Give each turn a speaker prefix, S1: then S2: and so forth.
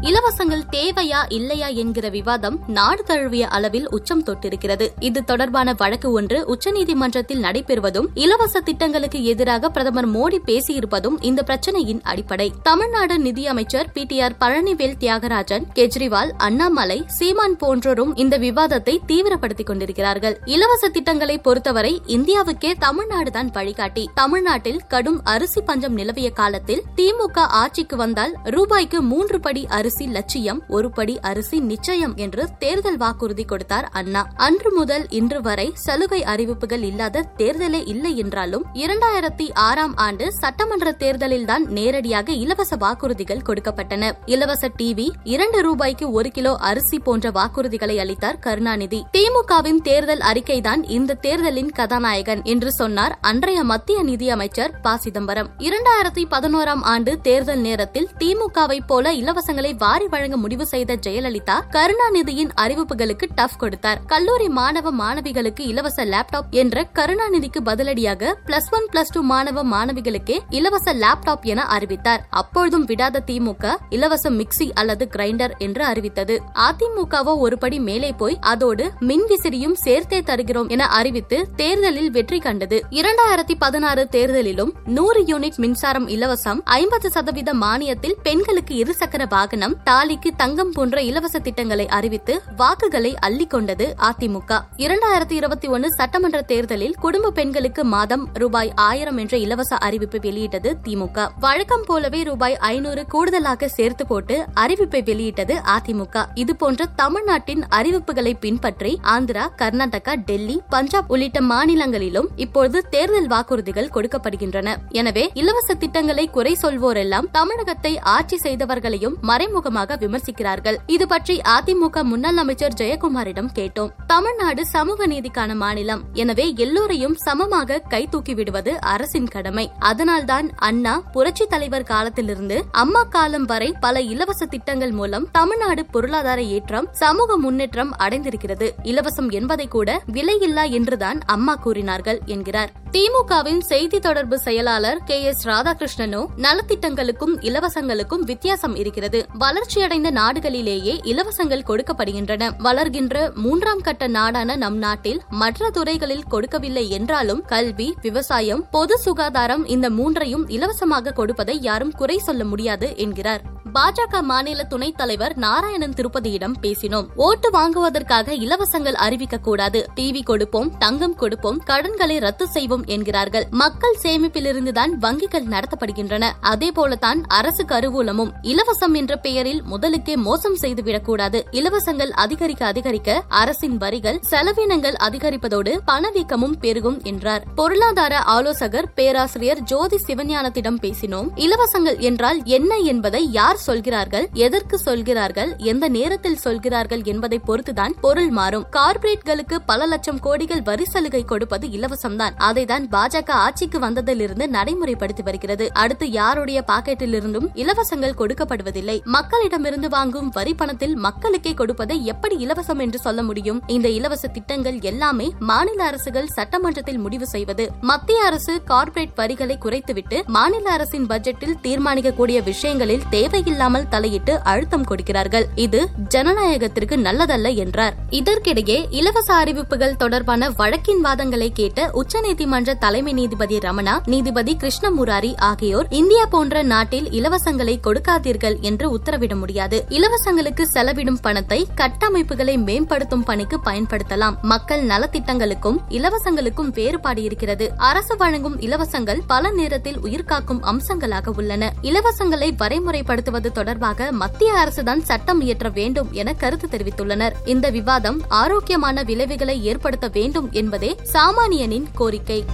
S1: இலவசங்கள் தேவையா இல்லையா என்கிற விவாதம் நாடு தழுவிய அளவில் உச்சம் தொட்டிருக்கிறது. இது தொடர்பான வழக்கு ஒன்று உச்சநீதிமன்றத்தில் நடைபெறுவதும் இலவச திட்டங்களுக்கு எதிராக பிரதமர் மோடி பேசியிருப்பதும் இந்த பிரச்சனையின் அடிப்படை. தமிழ்நாடு நிதியமைச்சர் P T R Palanivel Thiagarajan Kejriwal Annamalai Seeman போன்றோரும் இந்த விவாதத்தை தீவிரப்படுத்திக் கொண்டிருக்கிறார்கள். இலவச திட்டங்களை பொறுத்தவரை இந்தியாவுக்கே தமிழ்நாடுதான் வழிகாட்டி. தமிழ்நாட்டில் கடும் அரிசி பஞ்சம் நிலவிய காலத்தில் திமுக ஆட்சிக்கு வந்தால் ரூபாய்க்கு மூன்று படி அரிசி லட்சியம் ஒரு படி அரிசி நிச்சயம் என்று தேர்தல் வாக்குறுதி கொடுத்தார் அண்ணா. அன்று முதல் இன்று வரை சலுகை அறிவிப்புகள் இல்லாத தேர்தலே இல்லை என்றாலும் இரண்டாயிரத்தி ஆறாம் ஆண்டு சட்டமன்ற தேர்தலில்தான் நேரடியாக இலவச வாக்குறுதிகள் கொடுக்கப்பட்டன. இலவச டிவி இரண்டு ரூபாய்க்கு ஒரு கிலோ அரிசி போன்ற வாக்குறுதிகளை அளித்தார் கருணாநிதி. திமுகவின் தேர்தல் அறிக்கைதான் இந்த தேர்தலின் கதாநாயகன் என்று சொன்னார் அன்றைய மத்திய நிதியமைச்சர் ப. சிதம்பரம். இரண்டாயிரத்தி பதினோராம் ஆண்டு தேர்தல் நேரத்தில் திமுகவை போல இலவசங்கள் வாரி வழங்க முடிவு செய்த ஜெயலலிதா கருணாநிதியின் அறிவிப்புகளுக்கு டஃப் கொடுத்தார். கல்லூரி மாணவ மாணவிகளுக்கு இலவச லேப்டாப் என்ற கருணாநிதிக்கு பதிலடியாக பிளஸ் ஒன் பிளஸ் டூ மாணவ மாணவிகளுக்கே இலவச லேப்டாப் என அறிவித்தார். அப்பொழுதும் விடாத திமுக இலவச மிக்சி அல்லது கிரைண்டர் என்று அறிவித்தது. அதிமுகவோ ஒருபடி மேலே போய் அதோடு மின் விசிறியும் சேர்த்தே தருகிறோம் என அறிவித்து தேர்தலில் வெற்றி கண்டது. இரண்டாயிரத்தி பதினாறு தேர்தலிலும் நூறு யூனிட் மின்சாரம் இலவசம் ஐம்பது சதவீத மானியத்தில் பெண்களுக்கு இருசக்கர வாகனம் வாகனம் தாலிக்கு தங்கம் போன்ற இலவச திட்டங்களை அறிவித்து வாக்குகளை அள்ளிக்கொண்டது அதிமுக. இரண்டாயிரத்தி இருபத்தி ஒன்னு சட்டமன்ற தேர்தலில் குடும்ப பெண்களுக்கு மாதம் ரூபாய் ஆயிரம் என்ற இலவச அறிவிப்பு வெளியிட்டது திமுக. வழக்கம் போலவே ரூபாய் ஐநூறு கூடுதலாக சேர்த்து போட்டு அறிவிப்பை வெளியிட்டது அதிமுக. இதுபோன்ற தமிழ்நாட்டின் அறிவிப்புகளை பின்பற்றி ஆந்திரா கர்நாடகா டெல்லி பஞ்சாப் உள்ளிட்ட மாநிலங்களிலும் இப்பொழுது தேர்தல் வாக்குறுதிகள் கொடுக்கப்படுகின்றன. எனவே இலவச திட்டங்களை குறை சொல்வோரெல்லாம் தமிழகத்தை ஆட்சி செய்தவர்களையும் மறை மறைமுகமாக விமர்சிக்கிறார்கள். இது பற்றி அதிமுக முன்னாள் அமைச்சர் ஜெயக்குமாரிடம் கேட்டோம். தமிழ்நாடு சமூக நீதிக்கான மாநிலம். எனவே எல்லோரையும் சமமாக கை தூக்கி விடுவது அரசின் கடமை. அதனால்தான் அண்ணா புரட்சி தலைவர் காலத்திலிருந்து அம்மா காலம் வரை பல இலவச திட்டங்கள் மூலம் தமிழ்நாடு பொருளாதார ஏற்றம் சமூக முன்னேற்றம் அடைந்திருக்கிறது. இலவசம் என்பதை கூட விலையில்லா என்றுதான் அம்மா கூறினார்கள் என்கிறார். திமுகவின் செய்தி தொடர்பு செயலாளர் கே எஸ் ராதாகிருஷ்ணனோ நலத்திட்டங்களுக்கும் இலவசங்களுக்கும் வித்தியாசம் இருக்கிறது. வளர்ச்சியடைந்த நாடுகளிலேயே இலவசங்கள் கொடுக்கப்படுகின்றன. வளர்கின்ற மூன்றாம் கட்ட நாடான நம் நாட்டில் மற்ற துறைகளில் கொடுக்கவில்லை என்றாலும் கல்வி விவசாயம் பொது சுகாதாரம் இந்த மூன்றையும் இலவசமாக கொடுப்பதை யாரும் குறை சொல்ல முடியாது என்கிறார். பாஜக மாநில துணைத் தலைவர் நாராயணன் திருப்பதியிடம் பேசினோம். ஓட்டு வாங்குவதற்காக இலவசங்கள் அறிவிக்க கூடாது. டிவி கொடுப்போம் தங்கம் கொடுப்போம் கடன்களை ரத்து செய்வோம் என்கிறார்கள். மக்கள் சேமிப்பிலிருந்துதான் வங்கிகள் நடத்தப்படுகின்றன. அதே போலதான் அரசு கருவூலமும். இலவசம் என்ற பெயரில் முதலுக்கே மோசம் செய்துவிடக்கூடாது. இலவசங்கள் அதிகரிக்க அதிகரிக்க அரசின் வரிகள் செலவினங்கள் அதிகரிப்பதோடு பணவீக்கமும் பெருகும் என்றார். பொருளாதார ஆலோசகர் பேராசிரியர் ஜோதி சிவஞானத்திடம் பேசினோம். இலவசங்கள் என்றால் என்ன என்பதை யார் சொல்கிறார்கள் எதற்கு சொல்கிறார்கள் எந்த நேரத்தில் சொல்கிறார்கள் என்பதை பொறுத்துதான் பொருள் மாறும். கார்ப்பரேட்களுக்கு பல லட்சம் கோடிகள் வரி சலுகை கொடுப்பது இலவசம்தான். அதைதான் பாஜக ஆட்சிக்கு வந்ததிலிருந்து நடைமுறைப்படுத்தி வருகிறது. அடுத்து யாருடைய பாக்கெட்டிலிருந்தும் இலவசங்கள் கொடுக்கப்படுவதில்லை. மக்களிடமிருந்து வாங்கும் வரி பணத்தில் மக்களுக்கே கொடுப்பதை எப்படி இலவசம் என்று சொல்ல முடியும்? இந்த இலவச திட்டங்கள் எல்லாமே மாநில அரசுகள் சட்டமன்றத்தில் முடிவு செய்வது. மத்திய அரசு கார்ப்பரேட் வரிகளை குறைத்துவிட்டு மாநில அரசின் பட்ஜெட்டில் தீர்மானிக்கக்கூடிய விஷயங்களில் தேவையில்லாமல் தலையிட்டு அழுத்தம் கொடுக்கிறார்கள். இது ஜனநாயகத்திற்கு நல்லதல்ல என்றார். இதற்கிடையே இலவச அறிவிப்புகள் தொடர்பான வழக்கின் வாதங்களை கேட்ட உச்சநீதிமன்ற தலைமை நீதிபதி ரமணா நீதிபதி கிருஷ்ணமுராரி ஆகியோர் இந்தியா போன்ற நாட்டில் இலவசங்களை கொடுக்காதீர்கள் என்று உத்தரவிட முடியாது. இலவசங்களுக்கு செலவிடும் பணத்தை கட்டமைப்புகளை மேம்படுத்தும் பணிக்கு பயன்படுத்தலாம். மக்கள் நலத்திட்டங்களுக்கும் இலவசங்களுக்கும் வேறுபாடு இருக்கிறது. அரசு வழங்கும் இலவசங்கள் பல நேரத்தில் உயிர்காக்கும் அம்சங்களாக உள்ளன. இலவசங்களை வரைமுறைப்படுத்துவது தொடர்பாக மத்திய அரசுதான் சட்டம் இயற்ற வேண்டும் என கருத்து தெரிவித்துள்ளனர். இந்த விவாதம் ஆரோக்கியமான விளைவுகளை ஏற்படுத்த வேண்டும் என்பதே சாமானியனின் கோரிக்கை.